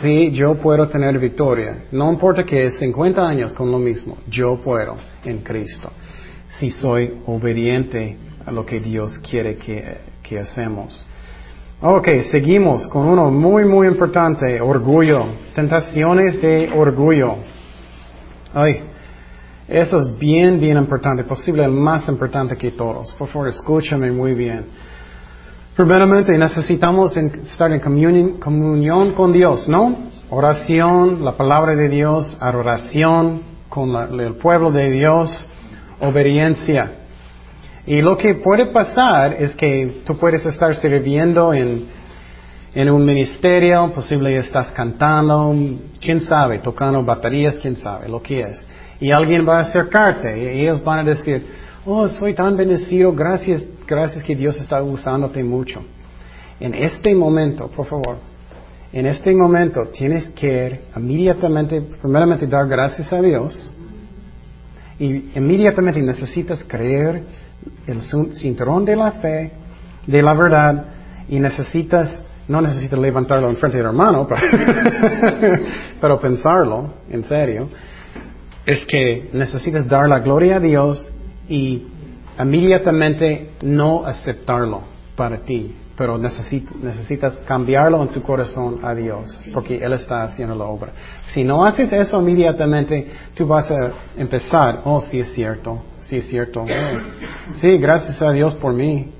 sí, yo puedo tener victoria. No importa que es 50 años con lo mismo, yo puedo en Cristo. Si soy obediente a lo que Dios quiere que, que hacemos. Ok, seguimos con uno muy, muy importante, orgullo. Tentaciones de orgullo. Ay, eso es bien, bien importante, posible más importante que todos. Por favor, escúchame muy bien. Primeramente, necesitamos estar en comunión, con Dios, ¿no? Oración, la palabra de Dios, adoración con el pueblo de Dios, obediencia. Y lo que puede pasar es que tú puedes estar sirviendo en, en un ministerio, posible estás cantando, quién sabe, tocando baterías, quién sabe, lo que es. Y alguien va a acercarte y ellos van a decir, oh, soy tan bendecido, gracias, gracias que Dios está usándote mucho. En este momento, por favor, en este momento tienes que inmediatamente, primeramente dar gracias a Dios y inmediatamente necesitas creer el cinturón de la fe, de la verdad, y necesitas, no necesitas levantarlo en frente del hermano, [LAUGHS] pero, pensarlo, en serio, es que necesitas dar la gloria a Dios y inmediatamente no aceptarlo para ti, pero necesitas cambiarlo en su corazón a Dios, porque Él está haciendo la obra. Si no haces eso inmediatamente, tú vas a empezar, oh, sí es cierto, sí es cierto. [COUGHS] Sí, gracias a Dios por mí.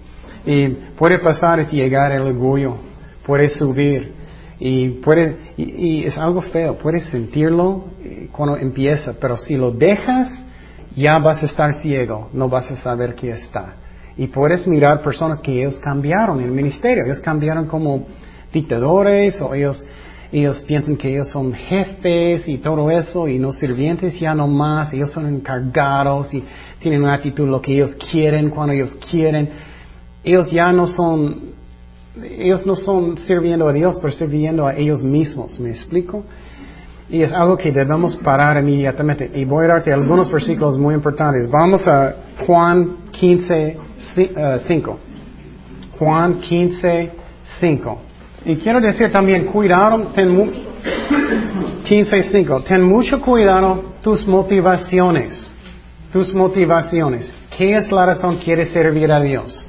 Y puede pasar es llegar el orgullo, puede subir y puede y, es algo feo, puedes sentirlo eh, cuando empieza, pero si lo dejas ya vas a estar ciego, no vas a saber qué está. Y puedes mirar personas que ellos cambiaron el ministerio, ellos cambiaron como dictadores o ellos ellos piensan que ellos son jefes y todo eso y no sirvientes ya no más, ellos son encargados y tienen una actitud lo que ellos quieren cuando ellos quieren. Ellos ya no son, ellos no son sirviendo a Dios, pero sirviendo a ellos mismos, ¿me explico? Y es algo que debemos parar inmediatamente. Y voy a darte algunos versículos muy importantes. Vamos a Juan 15, 5. Eh, Juan 15, 5. Y quiero decir también, cuidado, ten 15.5, ten mucho cuidado tus motivaciones, tus motivaciones. ¿Qué es la razón quieres servir a Dios?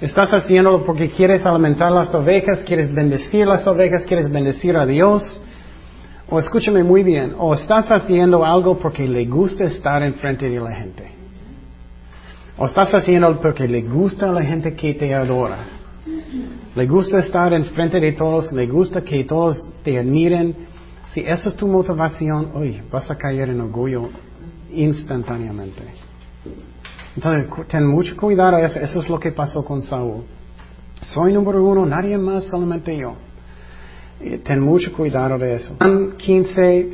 ¿Estás haciéndolo porque quieres alimentar las ovejas, quieres bendecir las ovejas, quieres bendecir a Dios? O escúchame muy bien, o estás haciendo algo porque le gusta estar enfrente de la gente. O estás haciendo porque le gusta a la gente que te adora. Le gusta estar enfrente de todos, le gusta que todos te admiren. Si esa es tu motivación, uy, vas a caer en orgullo instantáneamente. Entonces, ten mucho cuidado, eso, eso es lo que pasó con Saúl. Soy número uno, nadie más, solamente yo. Ten mucho cuidado de eso. Juan 15,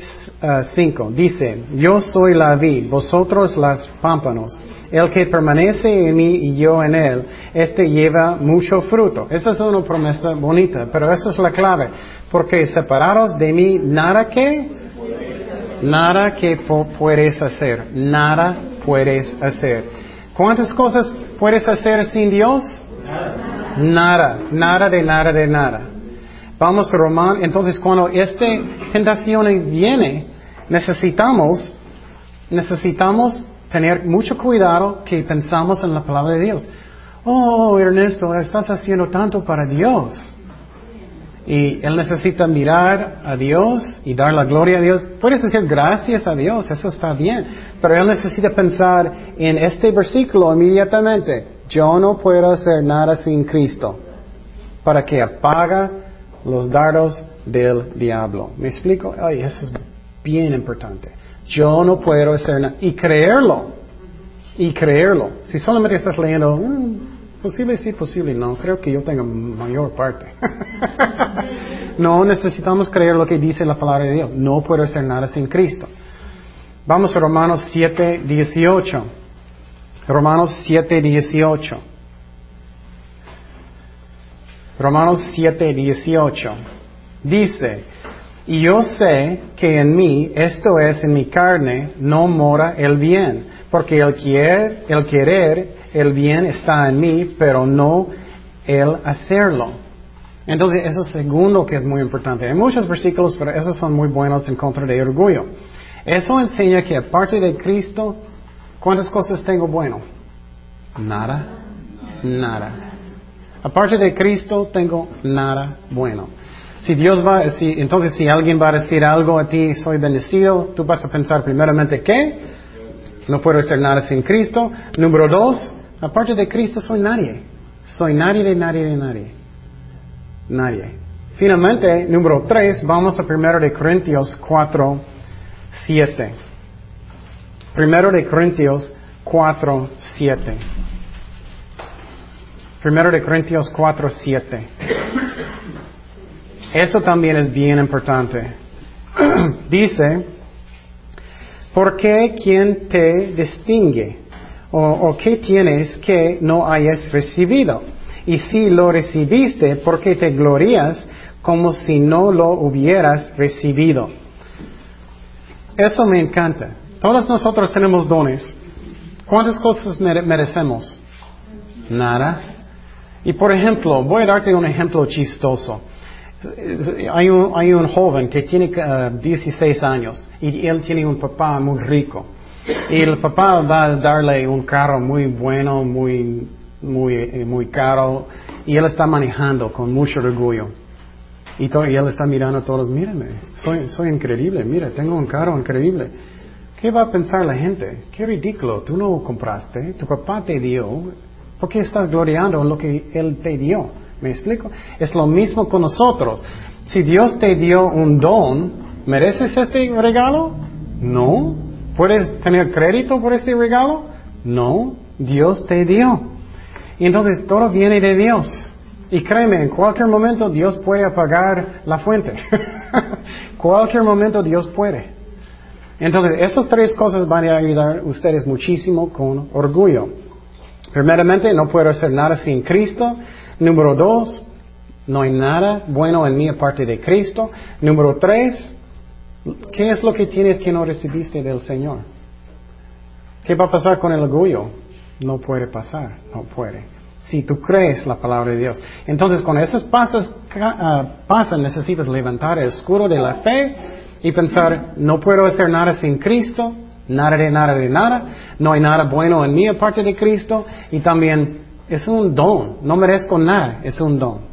5 dice, yo soy la vid, vosotros las pámpanos. El que permanece en mí y yo en él, este lleva mucho fruto. Esa es una promesa bonita, pero esa es la clave. Porque separados de mí, nada que, nada que puedes hacer, nada puedes hacer. ¿Cuántas cosas puedes hacer sin Dios? Nada, nada de nada de nada. Vamos a Román, entonces cuando esta tentación viene, necesitamos, necesitamos tener mucho cuidado que pensamos en la palabra de Dios. Oh, Ernesto, estás haciendo tanto para Dios. Y él necesita mirar a Dios y dar la gloria a Dios. Puedes decir gracias a Dios, eso está bien. Pero él necesita pensar en este versículo inmediatamente. Yo no puedo hacer nada sin Cristo. Para que apaga los dardos del diablo. ¿Me explico? Ay, eso es bien importante. Yo no puedo hacer nada. Y creerlo. Y creerlo. Si solamente estás leyendo, mm, posible sí, posible no, creo que yo tengo mayor parte. [LAUGHS] no necesitamos creer lo que dice la palabra de Dios. No puedo hacer nada sin Cristo. Vamos a Romanos 7, 18. Romanos 7, 18. Romanos 7, 18. Dice, y yo sé que en mí, esto es en mi carne, no mora el bien, porque el querer, el querer, el bien está en mí, pero no el hacerlo. Entonces, eso es segundo que es muy importante. Hay muchos versículos, pero esos son muy buenos en contra de orgullo. Eso enseña que aparte de Cristo, ¿cuántas cosas tengo bueno? Nada, nada. Aparte de Cristo, tengo nada bueno. Si Dios va, si, entonces si alguien va a decir algo a ti, soy bendecido, tú vas a pensar primeramente, ¿qué? No puedo hacer nada sin Cristo. Número dos, aparte de Cristo soy nadie. Soy nadie de nadie de nadie. Nadie. Finalmente, número tres, vamos a primero de Corintios 4, 7. Primero de Corintios 4, 7. Primero de Corintios 4, 7. Eso también es bien importante. [CLEARS THROAT] Dice, ¿por qué quién te distingue? O, o, qué tienes que no hayas recibido? Y si lo recibiste, ¿por qué te glorías como si no lo hubieras recibido? Eso me encanta. Todos nosotros tenemos dones. ¿Cuántas cosas merecemos? Nada. Y por ejemplo, voy a darte un ejemplo chistoso. Hay un, hay un joven que tiene 16 años y él tiene un papá muy rico. Y el papá va a darle un carro muy bueno, muy, muy, muy caro, y él está manejando con mucho orgullo. Y, y él está mirando a todos, mírame, soy, soy increíble, mira, tengo un carro increíble. ¿Qué va a pensar la gente? Qué ridículo, tú no compraste, tu papá te dio, ¿por qué estás gloriando en lo que él te dio? ¿Me explico? Es lo mismo con nosotros. Si Dios te dio un don, ¿mereces este regalo? No. ¿Puedes tener crédito por este regalo? No. Dios te dio. Y entonces todo viene de Dios. Y créeme, en cualquier momento Dios puede apagar la fuente. [LAUGHS] cualquier momento Dios puede. Entonces, esas tres cosas van a ayudar a ustedes muchísimo con orgullo. Primeramente, no puedo hacer nada sin Cristo. Número dos, no hay nada bueno en mí aparte de Cristo. Número tres, ¿qué es lo que tienes que no recibiste del Señor? ¿Qué va a pasar con el orgullo? No puede pasar, no puede. Si tú crees la palabra de Dios. Entonces, cuando esas pasas, uh, pasan, necesitas levantar el escudo de la fe y pensar, no puedo hacer nada sin Cristo, nada de nada de nada, no hay nada bueno en mí aparte de Cristo y también es un don, no merezco nada, es un don.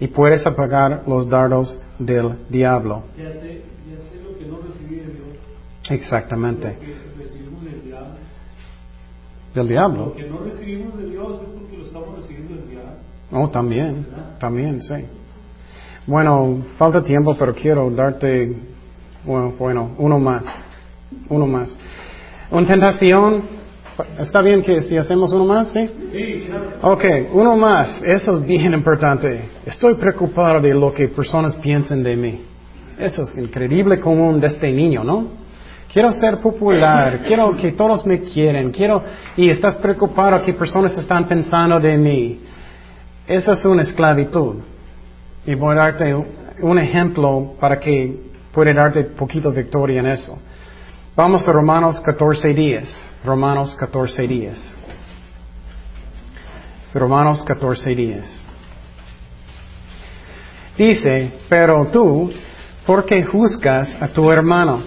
Y puedes apagar los dardos del diablo. Ya sé, ya sé lo que no recibí de Dios. Exactamente. Lo que recibimos del diablo. Del diablo. Lo que no recibimos de Dios es porque lo estamos recibiendo del diablo. Oh, también, también, sí. Bueno, falta tiempo, pero quiero darte, bueno, bueno, uno más, uno más. Una tentación, ¿está bien que si hacemos uno más, sí? Sí, claro. Ok, uno más, eso es bien importante. Estoy preocupado de lo que personas piensan de mí. Eso es increíble común de este niño, ¿no? Quiero ser popular, [LAUGHS] quiero que todos me quieren, quiero, y estás preocupado que personas están pensando de mí. Eso es una esclavitud. Y voy a darte un ejemplo para que pueda darte poquito victoria en eso. Vamos a Romanos 14 días. Romanos 14 días. Romanos 14 días. Dice, pero tú, ¿por qué juzgas a tu hermano?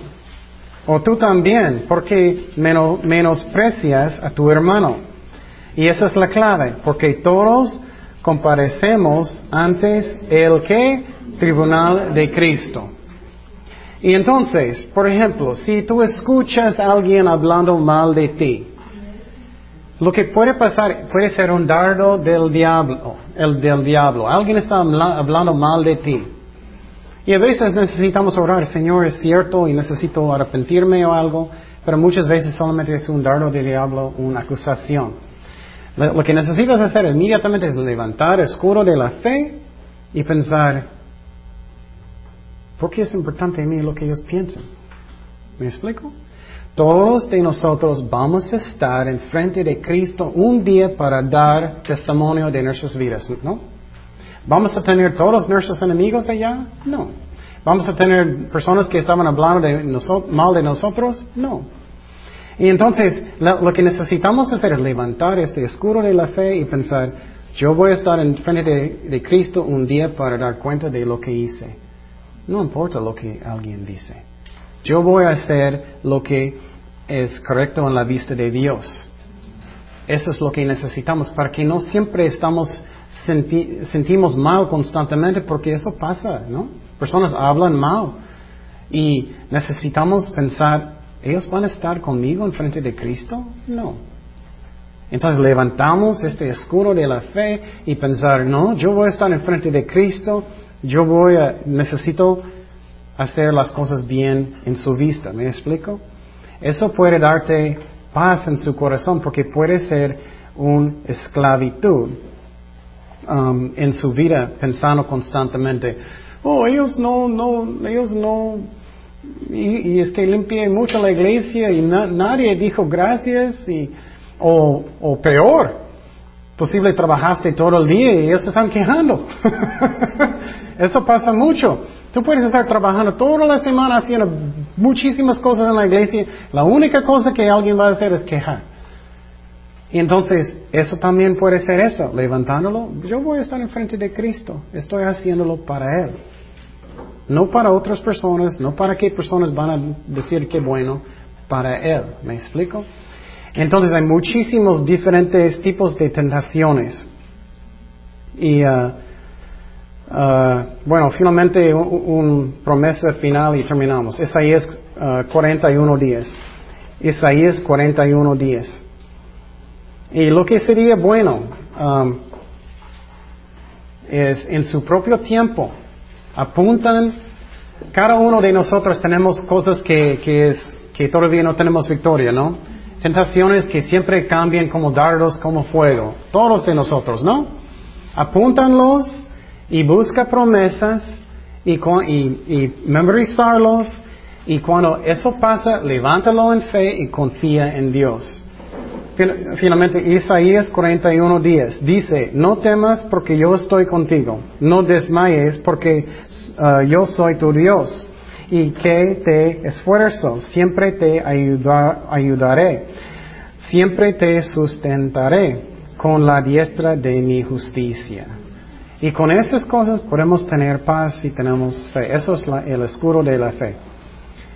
O tú también, ¿por qué menosprecias a tu hermano? Y esa es la clave, porque todos comparecemos antes el que tribunal de Cristo. Y entonces, por ejemplo, si tú escuchas a alguien hablando mal de ti, lo que puede pasar puede ser un dardo del diablo, el del diablo. Alguien está hablando mal de ti. Y a veces necesitamos orar, Señor, es cierto y necesito arrepentirme o algo, pero muchas veces solamente es un dardo del diablo, una acusación. Lo que necesitas hacer inmediatamente es levantar el escudo de la fe y pensar, ¿por qué es importante a mí lo que ellos piensan? ¿Me explico? Todos de nosotros vamos a estar enfrente de Cristo un día para dar testimonio de nuestras vidas, ¿no? ¿Vamos a tener todos nuestros enemigos allá? No. ¿Vamos a tener personas que estaban hablando de mal de nosotros? No. Y entonces, lo, que necesitamos hacer es levantar este escudo de la fe y pensar, yo voy a estar en frente de, Cristo un día para dar cuenta de lo que hice. No importa lo que alguien dice. Yo voy a hacer lo que es correcto en la vista de Dios. Eso es lo que necesitamos para que no siempre estamos sentimos mal constantemente porque eso pasa, ¿no? Personas hablan mal y necesitamos pensar, ¿ellos van a estar conmigo en frente de Cristo? No. Entonces levantamos este escudo de la fe y pensar, no, yo voy a estar en frente de Cristo, yo voy a, necesito hacer las cosas bien en su vista. ¿Me explico? Eso puede darte paz en su corazón porque puede ser una esclavitud um, en su vida pensando constantemente, oh, ellos no, no, ellos no, y, es que limpié mucho la iglesia y nadie dijo gracias, y, o, o peor, posible trabajaste todo el día y ellos se están quejando. [LAUGHS] Eso pasa mucho. Tú puedes estar trabajando toda la semana haciendo muchísimas cosas en la iglesia. La única cosa que alguien va a hacer es quejar. Y entonces, eso también puede ser eso, levantándolo. Yo voy a estar enfrente de Cristo. Estoy haciéndolo para Él. No para otras personas, no para qué personas van a decir qué bueno, para Él. ¿Me explico? Entonces hay muchísimos diferentes tipos de tentaciones. Y uh, uh, bueno, finalmente un, promesa final y terminamos. Isaías uh, 41 días. Isaías 41 días. Y lo que sería bueno um, es en su propio tiempo apuntan, cada uno de nosotros tenemos cosas que, que todavía no tenemos victoria, ¿no? Tentaciones que siempre cambian como dardos, como fuego. Todos de nosotros, ¿no? Apúntanlos y busca promesas y, y memorizarlos y cuando eso pasa, levántalo en fe y confía en Dios. Finalmente, Isaías 41 días dice, no temas porque yo estoy contigo, no desmayes porque uh, yo soy tu Dios y que te esfuerzo, siempre te ayudaré, siempre te sustentaré con la diestra de mi justicia. Y con estas cosas podemos tener paz y tenemos fe. Eso es el escudo de la fe.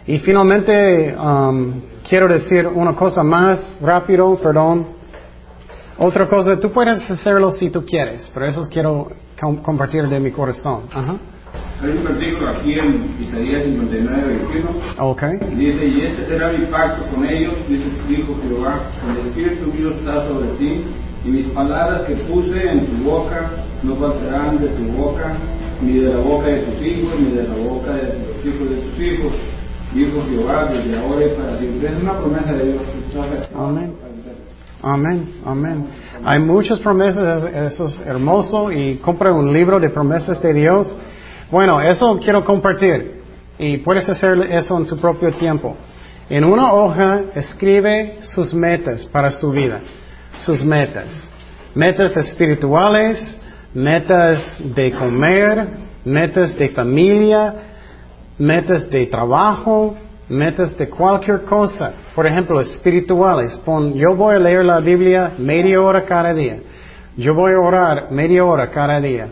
Y finalmente, um, quiero decir una cosa más rápido, perdón. Otra cosa, tú puedes hacerlo si tú quieres, pero eso quiero compartir de mi corazón. Hay un versículo aquí en Isaías 59, 21. Okay. Dice, y este será mi pacto con ellos, dice, dijo Jehová, el Espíritu mío está sobre ti, y mis palabras que puse en tu boca no faltarán de tu boca, ni de la boca de tus hijos, ni de la boca de los hijos de tus hijos dijo Jehová desde ahora y para siempre. Es una promesa de Dios. Amén. Amén, amén. Hay muchas promesas, eso es hermoso y compra un libro de promesas de Dios. Bueno, eso quiero compartir y puedes hacer eso en su propio tiempo. En una hoja escribe sus metas para su vida, sus metas. Metas espirituales, metas de comer, metas de familia, metas de trabajo, metas de cualquier cosa. Por ejemplo, espirituales. Pon, yo voy a leer la Biblia media hora cada día. Yo voy a orar media hora cada día.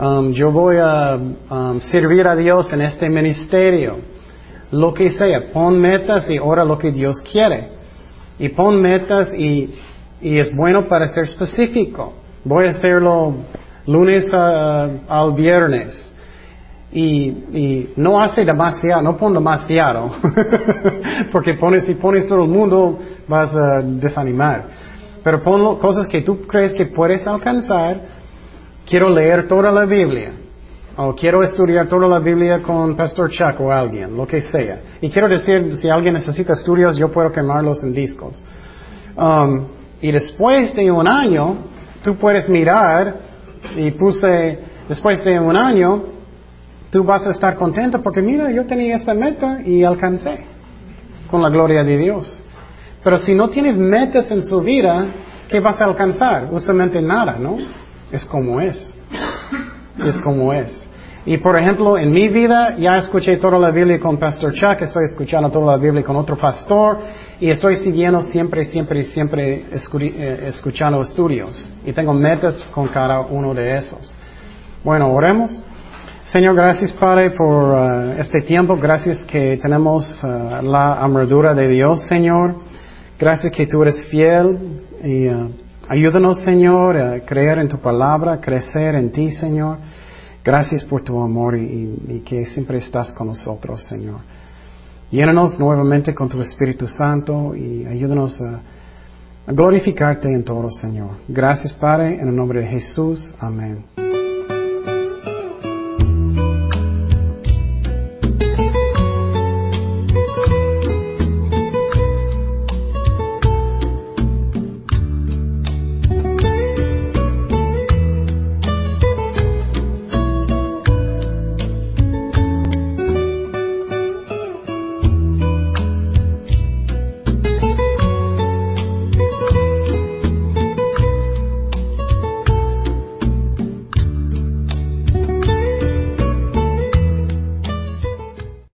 Um, yo voy a um, servir a Dios en este ministerio. Lo que sea. Pon metas y ora lo que Dios quiere. Y pon metas y, y es bueno para ser específico. Voy a hacerlo lunes al viernes y, y, no hace demasiado, no pon demasiado, [LAUGHS] porque pones, si pones todo el mundo vas a desanimar. Pero pon cosas que tú crees que puedes alcanzar. Quiero leer toda la Biblia. O quiero estudiar toda la Biblia con Pastor Chuck o alguien, lo que sea. Y quiero decir, si alguien necesita estudios, yo puedo quemarlos en discos. Um, y después de un año, tú puedes mirar, y puse, después de un año, tú vas a estar contento porque mira, yo tenía esta meta y alcancé con la gloria de Dios. Pero si no tienes metas en su vida, ¿qué vas a alcanzar? Usualmente nada, ¿no? Es como es. es como es. Y por ejemplo, en mi vida ya escuché toda la Biblia con Pastor Chuck, estoy escuchando toda la Biblia con otro pastor y estoy siguiendo siempre, siempre, siempre eh, escuchando estudios. Y tengo metas con cada uno de esos. Bueno, oremos. Señor, gracias Padre por uh, este tiempo. Gracias que tenemos uh, la armadura de Dios, Señor. Gracias que tú eres fiel y ayúdanos, Señor, a creer en tu palabra, crecer en ti, Señor. Gracias por tu amor y, que siempre estás con nosotros, Señor. Llénanos nuevamente con tu Espíritu Santo y ayúdanos a, a glorificarte en todo, Señor. Gracias, Padre, en el nombre de Jesús. Amén.